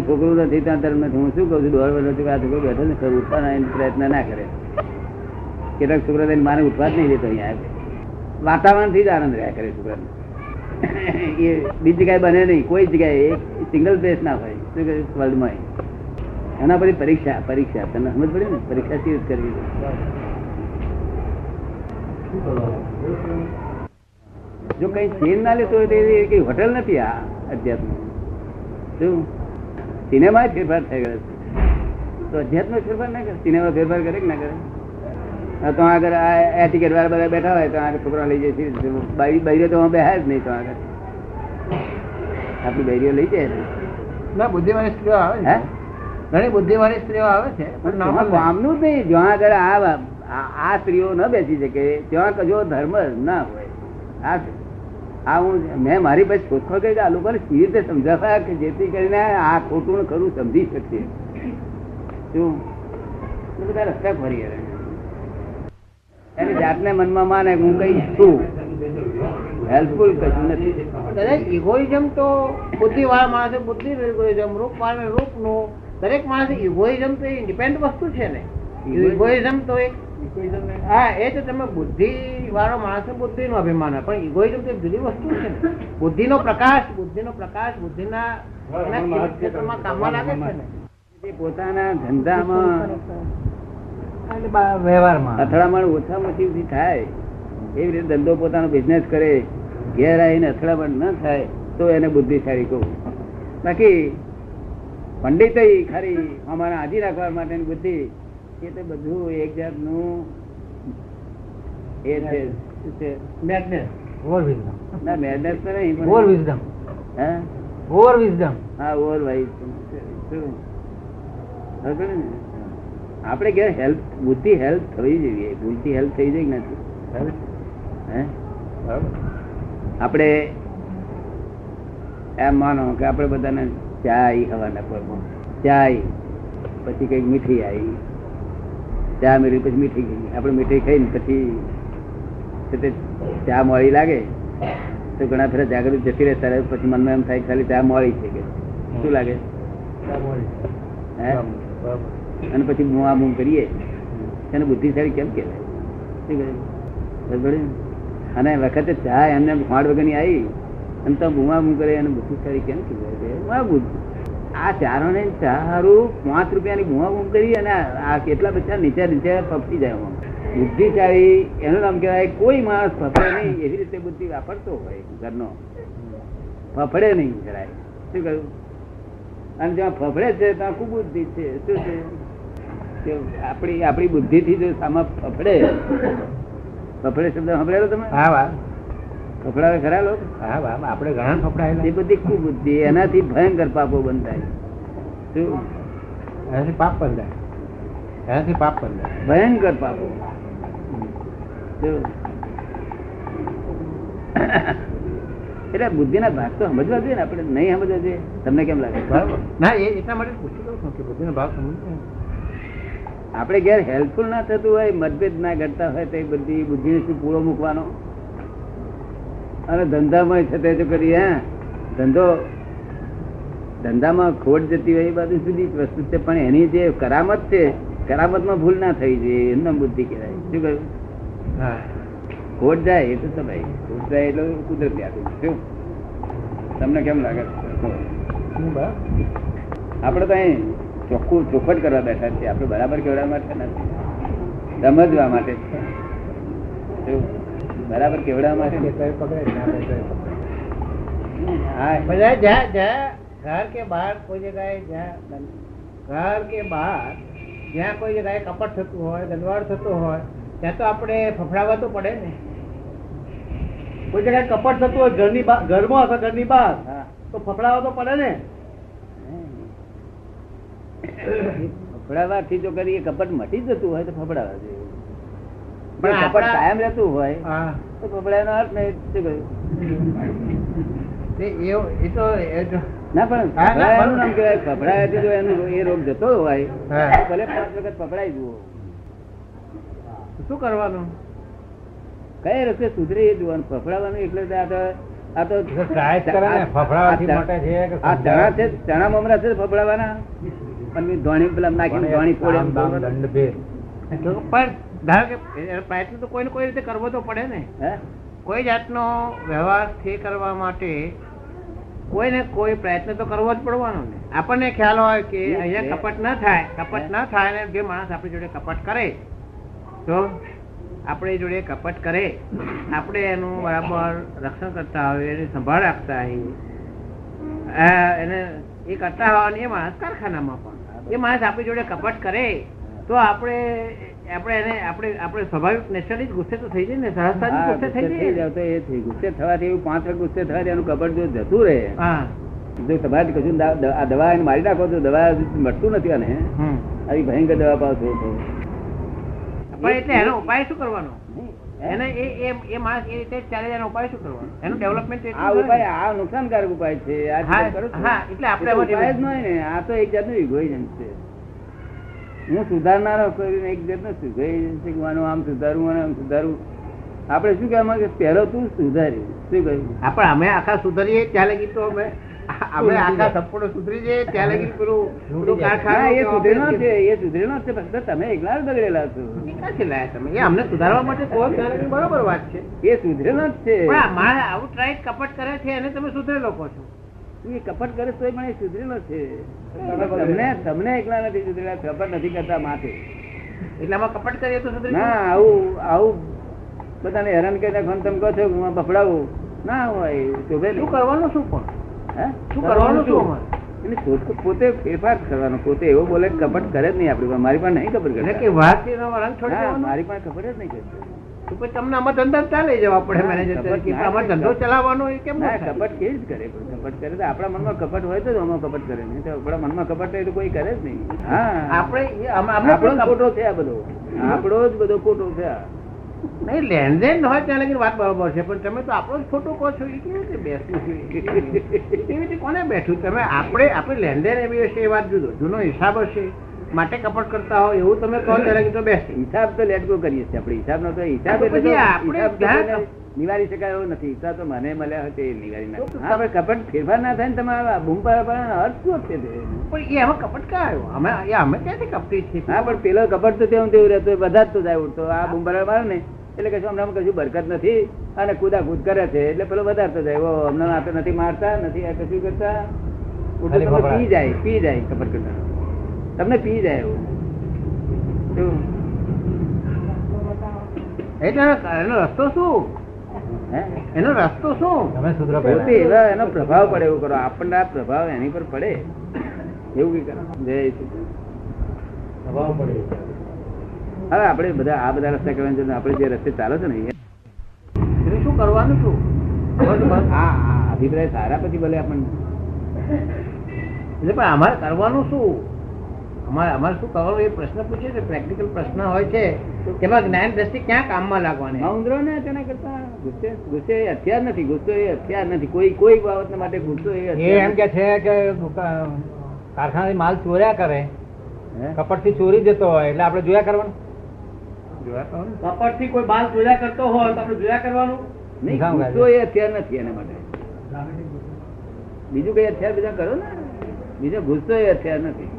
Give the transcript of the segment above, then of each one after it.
છોકરું નથી ત્યાં નથી હું શું કઉ છું? દોઢ વર્ષથી આ છોકરો બેઠો ને ખરું ઉઠવાના પ્રયત્ન ના કરે. કેટલાક છોકરા તેને મારે ઉઠવા જ નહીં દેતો અહીંયા વાતાવરણથી જ આનંદ રહ્યા કરે છોકરાને. એ બીજી જગ્યાએ બને નહીં. કોઈ જગ્યાએ સિંગલ પ્લેસ ના હોય. શું કહે વર્લ્ડમાં એના પછી પરીક્ષા પરીક્ષા. તને સમજ પડે ને? પરીક્ષા રીતે કરવી? જો કઈ સીન ના લેતો હોય તો એ કઈ હોટેલ નથી આ અધ્યાત્મ શું? સિનેમા ફેરફાર થઈ ગયો તો અધ્યાત્મ ફેરફાર ના કરે? સિનેમા ફેરફાર કરે કે ના કરે? તો આગળ આ એ ટિકિટ વાળા બધા બેઠા હોય તો આગળ છોકરા લઈ જાય બાઈ બાઈઓ તો બેહાય જ નહીં તો આગળ. આપણી બૈરીઓ લઈ જાય ને. ના બુદ્ધિવાળી સ્ત્રીઓ આવે હે? છે ઘણી બુદ્ધિવાળી સ્ત્રીઓ આવે છે ગામનું જ નહીં. જ્યાં આગળ આ આ- આ સ્ત્રીઓ ન બેસી શકે ત્યાં કજો ધર્મ ના હોય. આ હું મેં મારી પાસે શોધખો કરી આ લોકોને કેવી રીતે સમજાવ્યા કે જેથી કરીને આ ખોટું ને ખરું સમજી શકીએ. શું? બધા રસ્તા ફરી. એની જાતને મનમાં માને હું કઈ છું. હેલ્પફુલ કશું નથી. દરેક ઇગોઇઝમ તો બુદ્ધિ વાળા માણસે બુદ્ધિ ઇગોઇઝમ રૂપ વાળા રૂપનું દરેક માણસે ઇગોઇઝમ તો ઇન્ડિપેન્ડન્ટ વસ્તુ છે ને. ઇગોઇઝમ તો એક હા એ તો તમે બુદ્ધિ વાળો માણસ બુદ્ધિ નું અભિમાન પણ ઇગોઇઝમ તો જુદી વસ્તુ છે ને. બુદ્ધિનો પ્રકાશ બુદ્ધિનો પ્રકાશ બુદ્ધિ ના ક્ષેત્રમાં કામમાં લાગે છે ને. પોતાના ધંધામાં વ્યવહારમાં. અથડામણ ઓછામાં ઓછી થાય એવી રીતે ધંધો પોતાનો બિઝનેસ કરે ઘેર આવીને અથડામણ ન થાય તો એને બુદ્ધિશાળી કહું. બાકી પંડિત ખરી અમારા આજી રાખવા માટેની બુદ્ધિ એ તો બધું એક જાતનું એ છે શું ઓવર વિઝડમ ના મેડનેસ તો નહીં ઓવર વિઝડમ હે? ઓવર વિઝડમ હા ઓવર વાઇઝ શું? ખબર ને? આપણે ઘેર હેલ્પ બુદ્ધિ હેલ્પ થવી જોઈએ. ભૂલથી હેલ્પ થઈ જાય નથી? આપણે એમ માનો કે આપણે બધાને ચાય હવાના પોરમાં. ચા પછી કંઈક મીઠી આવી ચા મેળવી પછી મીઠી ગઈ આપણે મીઠી ખાઈને પછી ચા મોડી લાગે તો ઘણા ફેરા જાગૃત જતી રહે. ત્યારે પછી મનમાં એમ થાય ખાલી ચા મોડી છે કે. શું લાગે? હે? અને પછી બૂમા બૂમ કરીએ. એને બુદ્ધિશાળી કેમ કહેવાય? અને વખતે ચા એમને ખોડ વગરની આવી અને તો બૂમા બૂમ કરે એને બુદ્ધિશાળી કેમ કહેવાય? આ બુદ્ધિ આ ચારો ને ચારું પાંચ રૂપિયાની ગુમા ગુમ કરી અને આ કેટલા બધા નીચે નીચે પપી જાય. બુદ્ધિશાળી, એનું નામ કહેવાય, કોઈ માણસ ફફડે નહીં, એવી રીતે બુદ્ધિ વાપરતો હોય ઘરનો. ફફડે નહીં જરાય. શું કહ્યું? અને જ્યાં ફફડે છે, ત્યાં કુબુદ્ધિ છે. શું છે? આપણી આપણી બુદ્ધિ થી જો સામા ફફડે ફફડે શબ્દ સાંભળેલો તમે? હા વા ફફડાવે ખરા લોકો? હા આપણે ઘણા એ ફફડાયેલા બધી કુબુદ્ધિ એનાથી ભયંકર પાપો બંધાય. શું? એનાથી પાપ બંધાય. એનાથી પાપ બંધાય. ભયંકર પાપો. એટલે એટલે બુદ્ધિના ભાગ તો સમજવા જોઈએ ને આપણે નહીં સમજવા જોઈએ. તમને કેમ લાગે? ના એ એટલા માટે પૂછી લઉં છું કે બુદ્ધિનો ભાગ સમજ આપણે ઘેર હેલ્પફુલ ના થતું હોય મતભેદ ના ઘટતા હોય તો એ બધી બુદ્ધિને શું પૂરો મૂકવાનો? અને ધંધામાં છે તે જો કરી હે? ધંધો ધંધામાં ખોટ જતી હોય એ બાજુ સુધી વસ્તુ છે પણ એની જે કરામત છે કરામતમાં ભૂલ ના થઈ જોઈએ એમના બુદ્ધિ કહેવાય. શું કહ્યું? હા. ખોટ જાય એ તો સમય ખોટ જાય એટલે કુદરતી આપી શું? તમને કેમ લાગે? આપણે તો અહીં ચોખ્ખું ચોખટ કરવા બેઠા છીએ. આપણે બરાબર કેવડા માટે નથી. સમજવા માટે છે. બરાબર કેવડા જ્યાં ઘર કે બહાર કોઈ જગ્યાએ જ્યાં ઘર કે બહાર જ્યાં કોઈ જગ્યાએ કપટ થતું હોય ગંદવાડ થતું હોય ત્યાં તો આપણે ફફડાવવા તો પડે ને. કોઈ જગ્યાએ કપટ થતું હોય ઘરની ઘરમાં અથવા ઘરની બહાર હા. તો ફફડાવવા તો પડે ને. ફફડાવાથી જો કરીએ કપટ મટી જતું હોય તો ફફડાવા જોઈએ. પણ જો કાયમ રહેતું હોય તો ફફડાવાનો અર્થ નહીં શું કહ્યું? એ તો એ તો ના પણ હા, ના, ફફડાયાનું નામ બરોબર. કહેવાય ફફડાયાથી જો એનો એ રોગ જતો હોય ભલે પાંચ વખત ફફડાઈ જુઓ શું કરવાનું કઈ રસ્તે સુધરે એ જોવાનું ફફડાવાનું એટલે આ તો ચણા મમરા છે ફફડાવાના પણ ધોણી પેલા નાખી ધોણી ફોડે. દંડ ભેદ. પણ ધારો કે પ્રયત્ન તો કોઈને કોઈ રીતે કરવો તો પડે ને. કોઈ જાતનો વ્યવહાર સ્થિર કરવા માટે કોઈ ને કોઈ પ્રયત્ન તો કરવો જ પડવાનો ને. આપણને ખ્યાલ હોય કે અહીંયા કપટ ન થાય કપટ ના થાય ને જે માણસ આપણી જોડે કપટ કરે તો આપણે જોડે કપટ કરે. આપણે એનું બરાબર રક્ષણ કરતા હોય એની સંભાળ રાખતા હોય એને એ કરતા હોય એ માણસ કારખાનામાં પણ. એ માણસ આપણી જોડે કપટ કરે. તો આપણે આપણે એને આપણે આપણે સ્વાભાવિક નેચરલી ગુસ્સે તો થઈ જાય ને સહજતાથી ગુસ્સે થઈ જાય તો એ થઈ ગુસ્સે થવાથી એવું પાંચ વાર ગુસ્સે થવાથી એનું કબર જો જતું રહે જો તમારે કશું આ દવા એને મારી નાખો તો દવા મળતું નથી અને આવી ભયંકર દવા પાવશો તો. પણ એટલે એનો ઉપાય શું કરવાનો? એને એ એ એ માણસ એ રીતે ચાલે એનો ઉપાય શું કરવાનો? એનું ડેવલપમેન્ટ આ ઉપાય આ નુકસાનકારક ઉપાય છે હા, એટલે આપણે ઉપાય જ ને આ તો એક જાતનું ઇગોઇઝમ છે. હું સુધારનારો કરીને એક જાતનું છે માનું આમ સુધારું અને આમ સુધારું. આપણે શું કહેવા માંગે પહેલો તું સુધારી. શું કહ્યું? આપણે અમે આખા સુધારીએ ત્યાં લગી તો અમે અમે આખા સંપૂર્ણ સુધરી જઈએ ત્યાં લગી પેલું એ સુધરેલો છે એ સુધરેલો છે ફક્ત તમે એકલા જ બગડેલા છો. તમે? એ અમને સુધારવા માટે કહો બરોબર વાત છે. એ સુધરેલો જ છે. પણ આવું ટ્રાય કપટ કરે છે એને તમે સુધરેલો કહો છો. એ કપટ કરે તો પણ એ સુધરેલો છે. તમને તમને એકલા નથી સુધરેલા કપટ નથી કરતા માથે. એટલે આમાં કપટ કરીએ તો સુધરે ના આવું આવું બધાને હેરાન કરી નાખવાનું તમે કહો છો હું બફડાવું. ના હોય તો ભાઈ શું કરવાનું શું પણ? હે? શું કરવાનું શું? એટલે પોતે- ફેરફાર કરવાનો પોતે એવો બોલે કપટ કરે જ નહીં આપડે મારી પાસે નહીં કપટ કરે? મારી પાસે ખબર જ નહીં કરતા. તમને આમાં ધંધા ચાલે જવા પડે મેનેજર તરીકે. આમાં ધંધો ચલાવવાનો એ કેમ ના, કપટ કેવી જ કરે? કપટ કરે તો આપણા મનમાં કપટ હોય તો આમાં કપટ કરે. નહીં તો આપણા મનમાં કપટ હોય તો કોઈ કરે જ નહીં. હા. આપણે આપણે ખોટો છે આ બધો. આપણો જ બધો ખોટો છે આ. નહીં લેનદેન હોય ત્યાં લગી વાત બરોબર છે પણ તમે તો આપણો જ ખોટો કહો છો એ કેવી રીતે બેસવું છે કેવી રીતે? કોને બેઠું? તમે આપણે આપણે લેનદેન એવી હશે એ વાત જુદો. જૂનો હિસાબ હશે. માટે કપટ કરતા હો એવું તમે કહો ત્યારે તો બેસ્ટ હિસાબ તો લેટ ગો કરીએ છીએ આપણે. હિસાબ નો તો હિસાબ એટલે આપણે નિવારી શકાય એવો નથી. હિસાબ તો મને મળ્યા હોય તે નિવારી ના. નાખે હા પણ કપટ ફેરફાર ના થાય ને તમારા બૂમ પાડવાનો અર્થ શું છે પણ એ આમાં કપટ ક્યાં આવ્યો? અમે એ અમે ક્યાંથી કપટી છીએ? હા પણ પેલો કપટ તો તેવું તેવું રહેતો બધા જ તો જાય ઉઠતો આ બૂમ પાડવા મારે ને એટલે કશું હમણાં કશું બરકત નથી અને કુદા કુદ કરે છે એટલે પેલો વધારતો જાય. ઓ હમણાં આપણે નથી મારતા નથી આ કશું કરતા. પી જાય પી જાય કપટ કરતા. તમને પી જાય એવું. એટલે એનો રસ્તો શું? એનો રસ્તો શું? પોતે એવા એનો પ્રભાવ પડે એવું કરો. આપણને આ પ્રભાવ એની પર પડે. એવું કઈ કરો. જય પ્રભાવ પડે. હવે આપણે બધા આ બધા રસ્તા કરવાની જરૂર આપણે જે રસ્તે ચાલો છે ને એ- શું કરવાનું શું? આ અભિપ્રાય સારા પછી ભલે આપણને. એટલે પણ અમારે કરવાનું શું? અમારે અમારે શું કરવાનું? એ પ્રશ્ન પૂછે છે પ્રેક્ટિકલ પ્રશ્ન હોય છે. તેમાં જ્ઞાન દ્રષ્ટિ ક્યાં કામમાં લાગવાની? ઉંદરો ને તેના કરતા ગુસ્સે ગુસ્સે એ હથિયાર નથી ગુસ્સો એ હથિયાર નથી. કોઈ કોઈ બાબત માટે ગુસ્સો એ એ એમ કે છે કે કારખાનાથી માલ ચોર્યા કરે. કપટથી ચોરી જતો હોય એટલે આપણે જોયા કરવાનું? કપટથી કોઈ માલ જોયા કરતો હોય તો આપણે જોયા કરવાનું? નહીં ગુસ્સો એ હથિયાર નથી એના માટે. બીજું કઈ હથિયાર બધા કરો ને. બીજો ગુસ્સો એ હથિયાર નથી.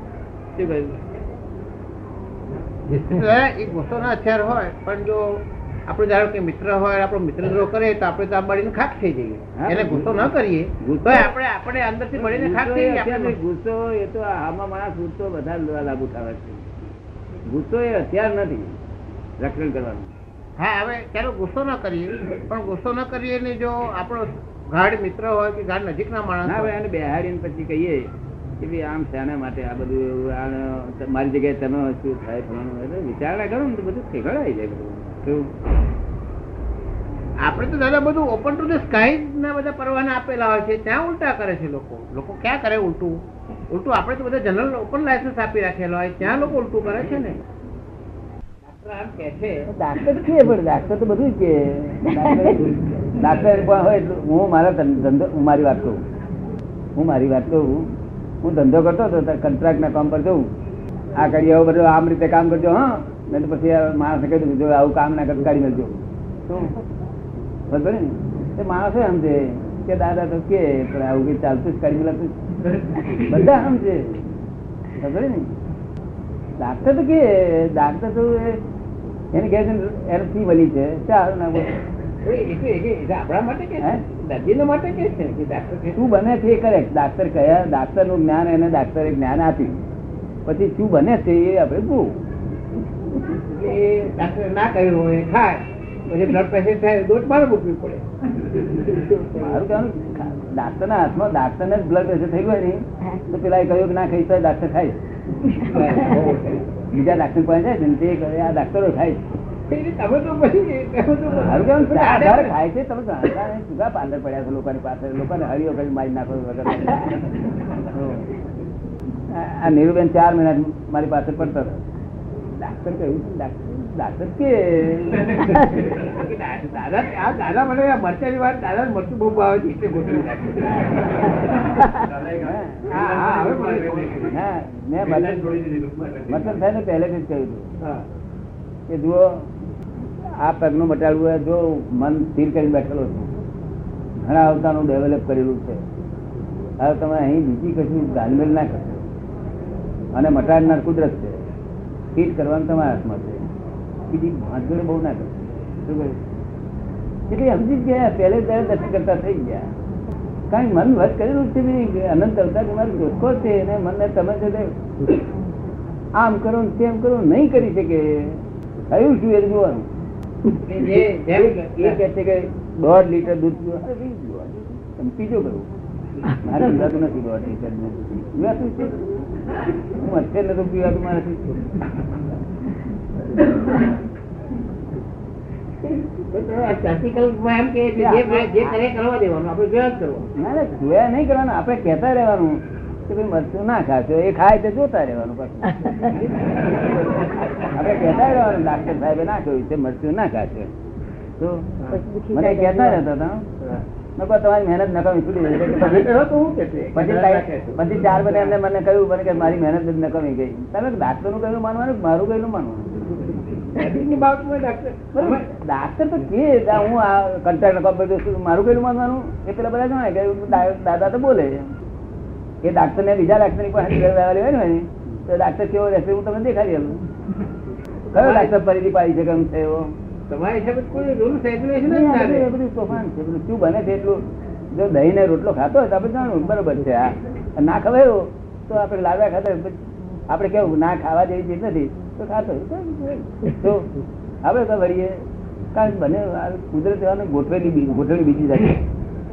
શું કહ્યું? ગુસ્સો ના હથિયાર હોય પણ જો આપણે ધારો કે મિત્ર હોય આપણો મિત્ર દ્રોહ કરે તો આપણે તો આ બળીને ખાક થઈ જઈએ. હા. ગુસ્સો ન કરીએ. તો આપણે આપણે અંદરથી બળીને ખાક થઈ જઈએ નથી. ગુસ્સો એ તો આમાં માણસ ગુસ્સો બધા લાભ ઉઠાવે છે. ગુસ્સો એ હથિયાર નથી રક્ષણ કરવાનું. હા હવે ચાલો ગુસ્સો ન કરીએ. પણ ગુસ્સો ન કરીએ ને જો આપણો ગાઢ મિત્ર હોય કે ગાઢ નજીકના માણસ ના હોય, ભાઈ એને બેહાડીને પછી કહીએ કે ભાઈ આમ શાના માટે આ બધું એવું મારી જગ્યાએ તમે શું થાય ફલાણું? એટલે વિચારણા કરો ને તો બધું ઠેકાડાઈ જાય બધું. કેવું? આપણે તો દાદા બધું ઓપન ટુ ધ સ્કાય ના બધા પરવાના આપેલા હોય છે ત્યાં ઉલટા કરે છે લોકો. લોકો ક્યાં કરે ઉલટું? ઉલટું આપણે તો બધા જનરલ ઓપન લાયસન્સ આપી રાખેલા હોય ત્યાં લોકો ઉલટું કરે છે ને. આમ કહે છે. ડાક્ટર છે પણ ડાક્ટર તો બધું જ કે. ડાક્ટર- પણ હોય એટલું હું મારા ધંધો હું મારી વાત કહું. હું મારી વાત કહું હું ધંધો કરતો હતો કંટ્રાક્ટ ના કામ પર જવું. આ કરી આવું બધું, આમ રીતે કામ કરજો, હા. નહીં તો પછી માણસને કહી જો આવું કામ ના કરતો કાઢી મેળજો શું ખબર ને? માણસો સમજે કે દાદા તો કે, પણ આવું કઈ ચાલતું જ કાઢી મેલાતું બધા સમજે ખબર ને? ડાક્ટર તો કે ડાક્ટર તો એને કહે છે ફી મળી છે ચાલ ના બોલ એ એ તો- એ તો- એ તો આપણા માટે કે હે? દર્દીનો માટે કે છે કે ડાક્ટર કે શું બને છે એ કરે? ડાક્ટર કયા ડાક્ટરનું જ્ઞાન એને ડાક્ટરે જ્ઞાન આપ્યું. પછી શું બને છે એ આપણે જોવું. એટલે ના કહ્યું હોય એ પછી બ્લડ પ્રેશર થાય દોઢ મારે મૂકવી પડે. મારું કહેવાનું ડાક્ટર ના હાથમાં ડાક્ટર ને બ્લડ પ્રેશર થઈ ગયું ને તો પેલા એ કહ્યું કે ના ખાઈ તો ડાક્ટર ખાય. બીજા ડાક્ટર પાસે જાય ને તે કહે આ ડાક્ટરો ખાય તમે તો પછી તમે તો મારું કહેવાનું ચા આધારે ખાય છે તમે સુગા પાર્લર પડ્યા છે લોકોની પાસે? લોકોને હળીઓ કરી મારી નાખો આ આ નીરુબેન ચાર મહિના મારી પાસે પડતો ડાક્ટર કહ્યું ડાક્ટર? કે? દાદા આ દાદા મને મરચાની વાત દાદા મરચું બહુ ભાવે છે મેં મતલબ ને પહેલેથી જ કહ્યું હતું. હા. કે જુઓ આ પગનું મટાડવું જો મન સ્થિર કરી બેઠેલો છું. ઘણા અવતારનું ડેવલપ કરેલું છે. હવે તમે અહીં બીજી કશું ગાલમેલ ના કરશો. અને મટાડનાર કુદરત છે. ફીટ કરવાનું તમારા હાથમાં છે. બીજી ભાંજગડ બહુ ના કરશો. શું કહ્યું? એટલે સમજી ગયા પહેલે ત્યારે દર્શન કરતા થઈ ગયા. કારણ મન વધ કરેલું છે અનંત અવતાર તમારો જોખો છે અને મનને તમે આમ કરો ને તેમ કરો, નહીં કરી શકે. થયું શું એ જોવાનું? દોઢ લીટર દૂધ પીવો પીજો કરું મારે પીવાતું નથી દોઢ લીટર પીવાતું છે? હું અત્યારે નતું પીવાતું મારાથી પ્રેક્ટિકલ એમ કે જે જે કરવા દેવાનું આપણે જોયા નહીં કરવાનું આપણે કેતા રહેવાનું. કે ભાઈ મરચું ના ખાશો એ ખાય તો જોતા રહેવાનું પછી. આપણે કહેતા રહેવાનું ડાક્ટર સાહેબે ના કહ્યું છે મરચું ના ખાશો તો મને કહેતા રહેતા હતા. નકો તમારી મહેનત નકામી છૂટી પછી છે. ચાર બને એમને મને કહ્યું મને કે મારી મહેનત નકામી ગઈ. તમે ડાક્ટરનું કહ્યું માનવાનું મારું કહેલું માનવાનું? ડાક્ટર? તો કે હું આ કંટાળ નકો શું મારું કહેલું માનવાનું? એ પેલા બધા જણાય કે દાદા તો બોલે એ ડાક્ટર ને બીજા ડાક્ટરની પાસે હોય ને તો ડાક્ટર કેવો રહેશે હું તમને દેખાડી આપું કયો ડાક્ટર ફરીથી પાડી શકે એમ છે એવો તમારા હિસાબે કોઈ રૂલ્સ રેગ્યુલેશન જ નહીં, ના આ બધું- રહે. આ બધું તોફાન છે બધું શું બને છે એટલું જો દહીં ને રોટલો ખાતો હોય તો આપણે જાણવું બરોબર છે આ ના ખવાયો તો આપણે લાવ્યા ખાતા. આપણે કેવું ના ખાવા જેવી ચીજ નથી તો ખાતો હોય. તો આપણે તો વળીએ કારણ બને કુદરત એવાને ગોઠવેલી ગોઠવેલી બીજી જાય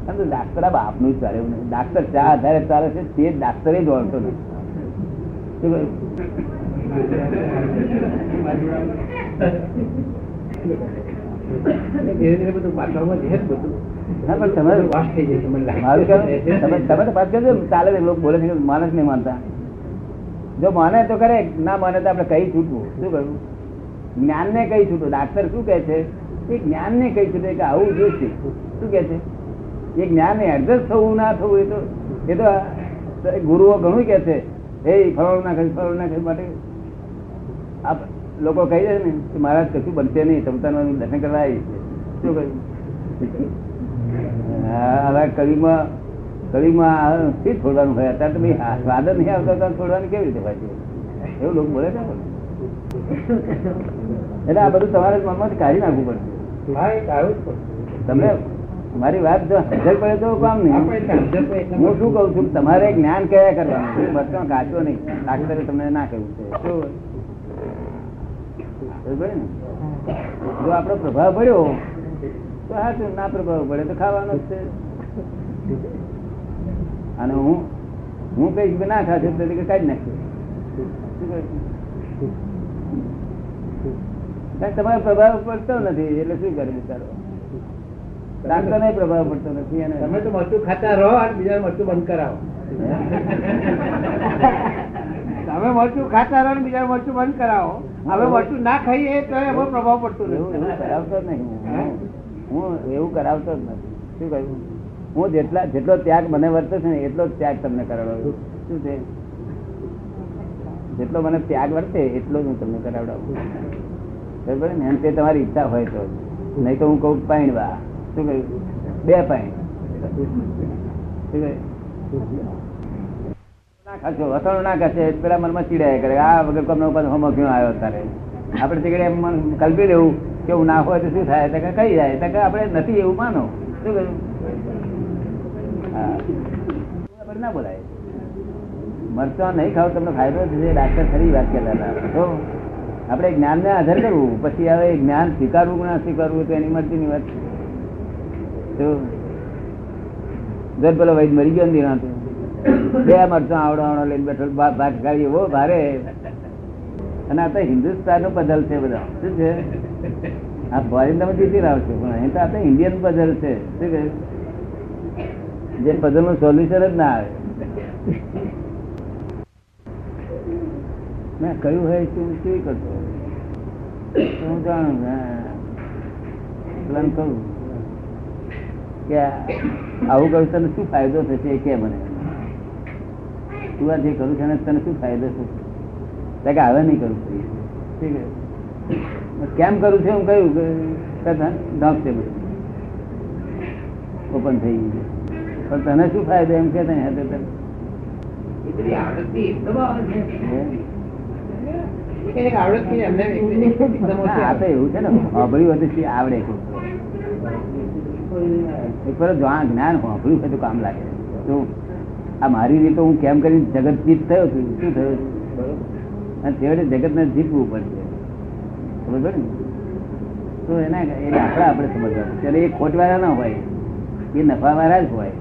આમ ડાક્ટર આ બાપનું ચાલે એવું ડાક્ટર ચા આધારે ચાલે છે, તે ડાક્ટરે જ ઓળખતો નથી. માણસ નહીં માનતા. જો માને તો કરે ના માને તો આપણે કઈ છૂટવું? શું કહ્યું? જ્ઞાન ને કઈ છૂટવું? ડાક્ટર શું કહે છે? એ જ્ઞાન ને કઈ છૂટે કે આવું જોશે. શું કે છે? એ જ્ઞાન એડજસ્ટ થવું ના થવું એ તો એ તો ગુરુઓ ઘણું કે છે એ ફળવાનું ના ના ખાય માટે આપ લોકો કહી દે ને કે મહારાજ કશું બનશે નહીં સમતાનું દર્શન કરવા આવી છે શું કહ્યું? હવે કવિમાં કવિમાં શી છોડવાનું હોય? અત્યારે તો ભાઈ આ નહીં આવતા તો છોડવાની કેવી રીતે ભાઈ એવું લોકો બોલે છે ને? એટલે આ બધું તમારે મનમાં કાઢી નાખવું પડશે. તમને? મારી વાત જો સમજણ પડે તો કામ નહીં. હું શું કઉ છું તમારે જ્ઞાન કયા કરવાનું? બસો કાચો નહીં. ડાક્ટરે તમને ના કહ્યું છે. જો આપણો પ્રભાવ પડ્યો તો હા શું ના પ્રભાવ પડે તો ખાવાનો જ છે. અને હું હું કહીશ કે ના ખાશે તો કે કાઢી નાખ્યું તમારો પ્રભાવ પડતો નથી એટલે શું કરે બિચારો ડાક્ટર ને પ્રભાવ પડતો નથી અને તમે તો મરચું ખાતા રહો અને બીજા મરચું બંધ કરાવો. તમે મરચું ખાતા રહો ને બીજા મરચું બંધ કરાવો. હવે મરચું ના ખાઈએ તો એમાં પ્રભાવ પડતો એવું એવું નથી કરાવતો નહીં હું. હું? એવું કરાવતો જ નથી. શું કહ્યું? હું જેટલા જેટલો ત્યાગ મને વર્તે છે ને એટલો જ ત્યાગ તમને કરાવડાવું શું છે? જેટલો મને ત્યાગ વર્તે એટલો જ હું તમને કરાવડાવું બરાબર ને? એમ તે તમારી ઈચ્છા હોય તો. નહીં તો હું કહું પાણવા. શું કહ્યું બે પાણી ના ખાશે પેલા મનમાં ચીડાય કરે. આ વગર કોમનો ઉપર હોમો ક્યાં આવ્યો તારે? આપણે મન કલ્પી લેવું કે હું ના હોય તો શું થાય? કે કઈ જાય તો આપણે નથી એવું માનો. શું કહ્યું? ના બોલાય. મરચો નહીં ખાવ, તમને ફાયદો થશે ડાક્ટર ખરી વાત કહેતા હતા. તો આપણે જ્ઞાનને આધાર કરવું પછી હવે જ્ઞાન સ્વીકારવું ના સ્વીકારવું તો એની મરજીની વાત છે. તો પેલો વૈદ મરી ગયો ને બે મરચો આવડો આવડો લઈને બેઠો ભાત ખાઈ એવો ભારે અને આ તો હિન્દુસ્તાનનું બદલ છે બધા શું છે આ ફોરેન તમે જીતી રહ્યો પણ અહીં તો આ તો ઇન્ડિયન બદલ છે શું કહે જે બદલનું સોલ્યુશન જ ના આવે મેં કહ્યું હોય તું શું કરતો હું જાણું. પેલાને કહું કે આવું કહ્યું તને શું ફાયદો થશે કે મને? તું આ જે કરું છે તને શું ફાયદો થશે? કે હવે નહીં કરું. ઠીક કેમ કરું છું? એમ કહ્યું કે ઢોક છે બધું. ઓપન થઈ ગયું છે. પણ તને શું ફાયદો એમ કે તને હાથે તને. એવું છે ને. આવડે એક વાર જ્ઞાન હોય તો કામ લાગે. તો આ મારી રીતે હું કેમ કરીને જગત જીત થયો છું? શું થયું અને છેવટે જગતને જીતવું પડશે. સમજ ને? તો એના એ દાખલા આપણે સમજવા ત્યારે એ ખોટવાળા ના હોય. એ નફાવાળા જ હોય.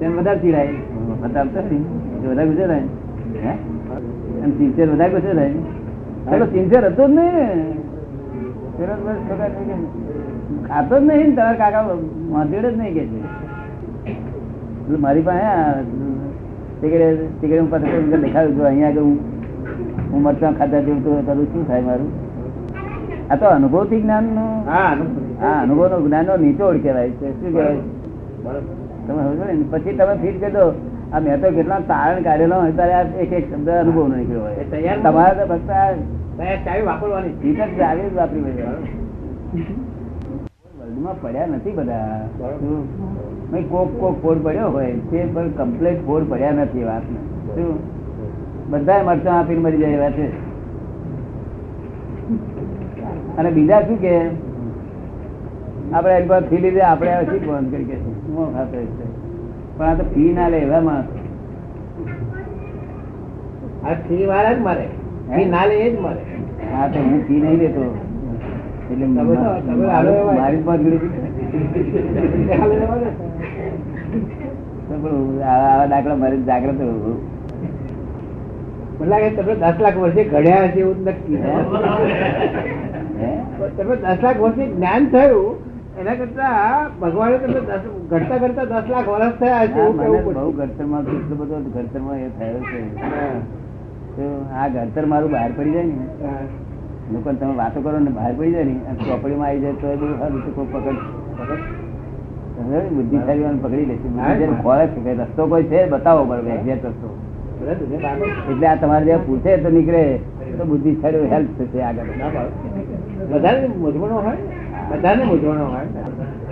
તેમ વધારે ચીડાય વધારે વધારે ગુસ્સે થાય. હે? સિન્સિયર વધારે ગુજર થાય. સિન્સિયર હતો જ નહીં ખાતો જ નહીં ને કાકા મોઢેડ જ નહીં કે છે. મારી પાસે હું પાસે દેખાડું છું. અહીંયા હું હું મરચાં ખાતા જેવું તો કરું શું થાય મારું? આ તો અનુભવથી જ્ઞાનનું હા અનુભવ. નો જ્ઞાન નો નીચોડ કહેવાય છે. શું કહેવાય? તમે સમજો ને? પછી તમે ફીટ કરી દો. આ મેં તો કેટલા તારણ કાઢેલો હોય ત્યારે એક એક શબ્દ અનુભવ નો નીકળ્યો હોય. તમારે તો ફક્ત ચાવી વાપરવાની ફીટ જ જ વાપરી વર્લ્ડમાં પડ્યા નથી બધા બરાબર. શું? ભાઈ કોક કોક ફોડ પડ્યો હોય તે પણ કમ્પ્લીટ ફોડ પડ્યા નથી વાત શું બધા મરચાં આપીને મરી જાય એવા છે અને બીજા શું કે આપણે એક વાર ફી લીધે આપણે હવે શી બંધ કરી કે છે? ખાતો છે. પણ આ તો ફી ના લે એવા માણસ આ ફી વાળા જ મરે ફી ના લે એ જ મરે હા તો હું ફી નહીં લેતો. એટલે. મારી દાખલા મારી જાગ્રત લાગે તમે દસ લાખ વર્ષે ઘડ્યા હશે એવું નક્કી તમે દસ લાખ વર્ષે જ્ઞાન થયું એના કરતા ભગવાને તમે દસ ઘડતા ઘડતા દસ લાખ વર્ષ થયા છે બહુ. ઘડતરમાં એટલો બધો ઘડતરમાં એ થયો છે. આ ઘડતર મારું બહાર પડી જાય ને. લોકો તમે વાતો કરો ને બહાર પડી જાય ને અને ચોપડીમાં આવી જાય તો બધું સારું કોઈ પકડ પકડ. બુદ્ધિશાળી પકડી લે છે બુદ્ધિશાળી ખોળે છે રસ્તો કોઈ છે? બતાવો બરોબર એક્ઝેક્ટ રસ્તો. એટલે આ તમારે જે પૂછે તો નીકળે. તો બુદ્ધિશાળી હેલ્પ થશે આગળ. બધાને મૂંઝવણો હોય? બધાને મૂંઝવણો હોય?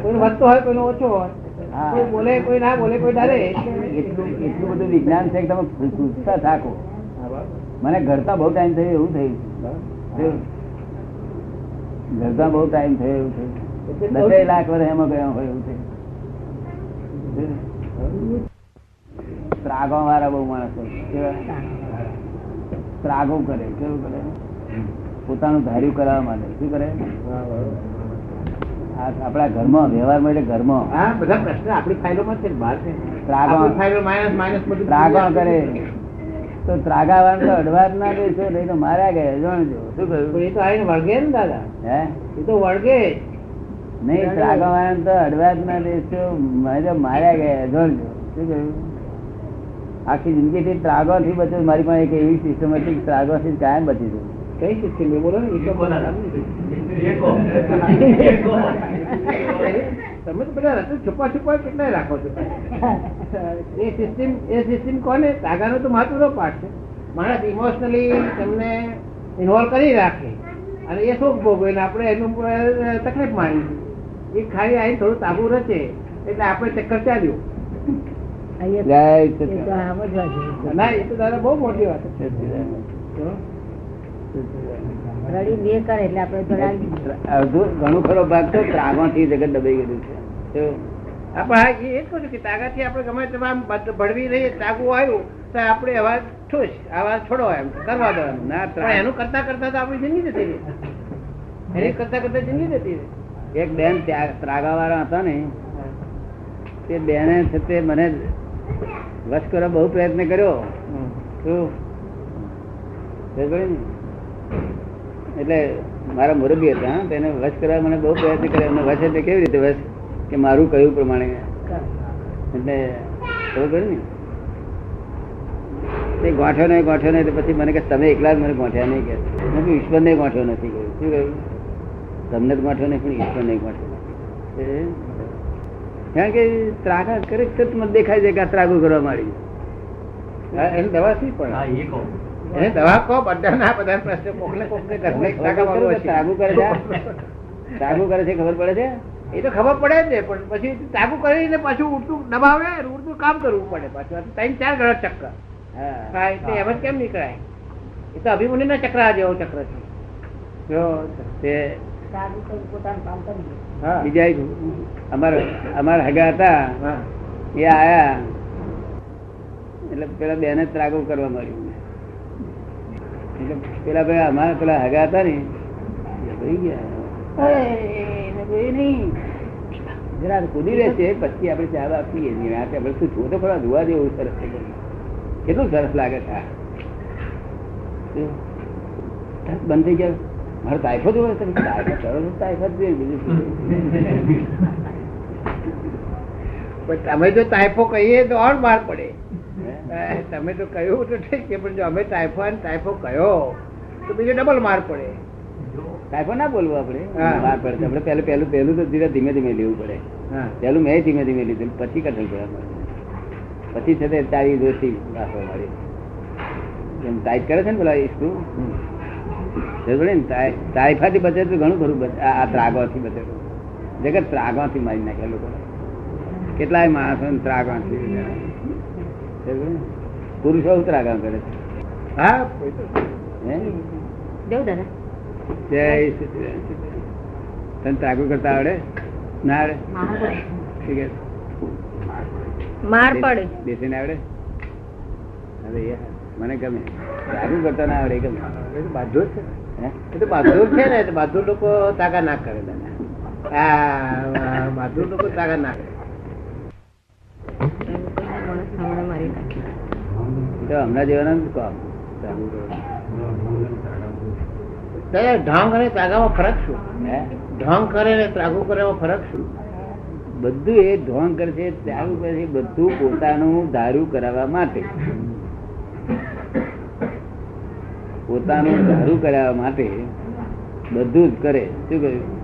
કોઈનો વધતો હોય કોઈનો ઓછો હોય. કોઈ બોલે કોઈ ના બોલે કોઈ ડરે. એટલું એટલું બધું વિજ્ઞાન છે કે તમે પૂછતા થાકો. મને ઘરતા બહુ ટાઈમ થયો એવું થયું. ઘરતા બહુ ટાઈમ થયો એવું થયું. દસે લાખ વર્ષ એમાં ગયા હોય એવું થયું. ત્રાગો વાળા બહુ માણસો ત્રાગો કરે કેવું કરે? પોતાનું ધાર્યું કરાવવા માટે. શું કરે? આપણા ઘરમાં વ્યવહાર માટે ઘરમાં. બધા પ્રશ્ન આપણી ફાઇલોમાં છે બહાર છે. ત્રાગો. ફાઇલો માઇનસ માઇનસ ત્રાગો કરે. તો ત્રાગાવાળા તો અડવાજ ના દેશો નહીં તો માર્યા ગયા જાણજો. શું કહ્યું? એ તો આવીને વળગે ને દાદા. હે? એ તો વળગે. નહીં ત્રાગાવાળા તો અડવાજ ના દેશો મારે માર્યા ગયા જાણજો. શું કહ્યું? આખી જિંદગી થી ત્રાગો થી બચો મારી પાસે એક એવી સિસ્ટમ હતી કે ત્રાગો થી કાયમ બચી જવું કઈ સિસ્ટમ એ બોલો ને એ તો તમે તો બધા રસ્તે છુપા છુપા કેટલાય રાખો છો? એ સિસ્ટમ એ સિસ્ટમ કોને? તાગાનો તો મહત્વનો પાઠ છે. માણસ ઇમોશનલી તમને ઇન્વોલ્વ કરી રાખે. અને એ સુખ ભોગવે ને આપણે એનું તકલીફ મારી એ ખાલી આવી થોડું તાબુ રચે એટલે આપણે ચક્કર ચાલ્યું. ના એ તો દાદા બહુ મોટી વાત છે. રડી બે કરે એટલે આપણે તો અડધું ઘણું ખરો ભાગ તો ત્રાગોથી જગત દબાઈ ગયું છે. આપણે એ જ કહું કે તાગાથી આપણે ગમે તેમ આમ ભળવી રહીએ તાગુ આવ્યું તો આપણે અવાજ ઠુસ આવાજ છોડો એમ કરવા દો ના, એનું કરતા કરતા તો આપણી જિંદગી જતી રહી. એને કરતા કરતા જિંદગી જતી રહી. એક બેન ત્રાગા વાળા હતા ને તે બેને છે તે મને વશ કરવા બહુ પ્રયત્ન કર્યો. શું? ને? એટલે મારા મુરબી હતા હા, તેને વશ કરવા મને બહુ પ્રયત્ન કર્યા. એમને વશ એટલે કેવી રીતે વશ? કે મારું કયું પ્રમાણે? એટલે ખબર ને? તે ગોઠ્યો નહીં ગોઠ્યો નહીં પછી મને કે તમે એકલા જ મને ગોઠ્યા નહીં કે. મેં ઈશ્વર ઈશ્વરને ગોઠ્યો નથી કહ્યું શું કહ્યું? તમને જ ગોઠ્યો નહીં પણ ઈશ્વરને ગોઠ્યો? કારણ કે ત્રાગા કરે તો દેખાય છે કે આ ત્રાગુ કરવા માંડી હા, પણ. દવા એ પણ એને દવા કહો બધા ના બધા પ્રશ્ન કોકને કોકને ઘરને એક ટાંકા વાળો હશે. ત્રાગુ કરે છે? ત્રાગુ કરે છે ખબર પડે છે? એ તો ખબર પડે જ ને પણ પછી તાગુ કરીને પાછું ઉડતું દબાવે ઉડતું કામ કરવું પડે પાછું. ત્રણ ચાર ગળા ચક્કર. હા એટલે એમ જ કેમ નીકળાય એ તો અભિમુનિ ના ચક્ર જેવો ચક્ર છે. જો તે બીજા અમારા અમારા હગા હતા હા. એ આયા. એટલે પેલા બેને ત્રાગુ કરવા મળ્યું એટલે પેલા ભાઈ અમારા પેલા હગા હતા ને એ ભાઈ ગયા. ઓય, મેં કીધું, એ નહીં. જરા કૂદી રહેશે પછી આપણે ચા બા પીએ આપણે શું જો ખરા જોવા જેવું સરસ કેટલું લાગે છે બંધ થઈ ગયા? મારે તાઇફો જોવે તમે તાઇફો કરો જ જોઈએ, બીજું તમે જો તાઇફો કહીએ તો ઓર બહાર પડે. તમે તો કહ્યું તો ઠીક છે પણ જો અમે ટાઈફો અને ટાઈફો કયો તો બીજો ડબલ માર પડે. ટાઈફો ના બોલવું આપણે? માર પડે. આપણે પહેલું પહેલું પહેલું તો ધીરે ધીમે ધીમે લેવું પડે. પહેલું મેં ધીમે ધીમે લીધું. પછી કઠણ કરવા પછી છે તે તારી દોસ્તી રાખવા મળી એમ ટાઈટ કરે છે ને પેલા સ્ક્રૂ ને ટાઈ- ટાઈફાથી બચે તો ઘણું ખરું આ ત્રાગોથી બચે. જગત ત્રાગોથી મારી નાખે લોકો કેટલાય માણસો ત્રાગોથી? પુરુષો ત્રાગા કરે છે. હા કોઈ તો હે? દેવ દાદા જય. તને ત્રાગુ કરતા આવડે? ના આવડે? ઠીક છે. માર પડે. બેસીને આવડે? અરે યાર મને ગમે. ત્રાગુ કરતા ના આવડે ગમે. બાધો છે હે? એ તો બહાદુર છે ને તો લોકો તાકા ના કરે દાદા આ બહાદુર લોકો તાકા ના કરે. હમણાં મારી નાખી. તો હમણાં જેવાના ત્રાગુ દાદા ઢોંગ અને ત્રાગામાં ફરક શું? ઢોંગ કરે ને ત્રાગુ કરે ફરક શું? બધું એ ધોંગ કરે છે ત્યાગ કરે છે બધું પોતાનું ધારું કરાવવા માટે. પોતાનું ધારું કરાવવા માટે બધું જ કરે. શું કહ્યું?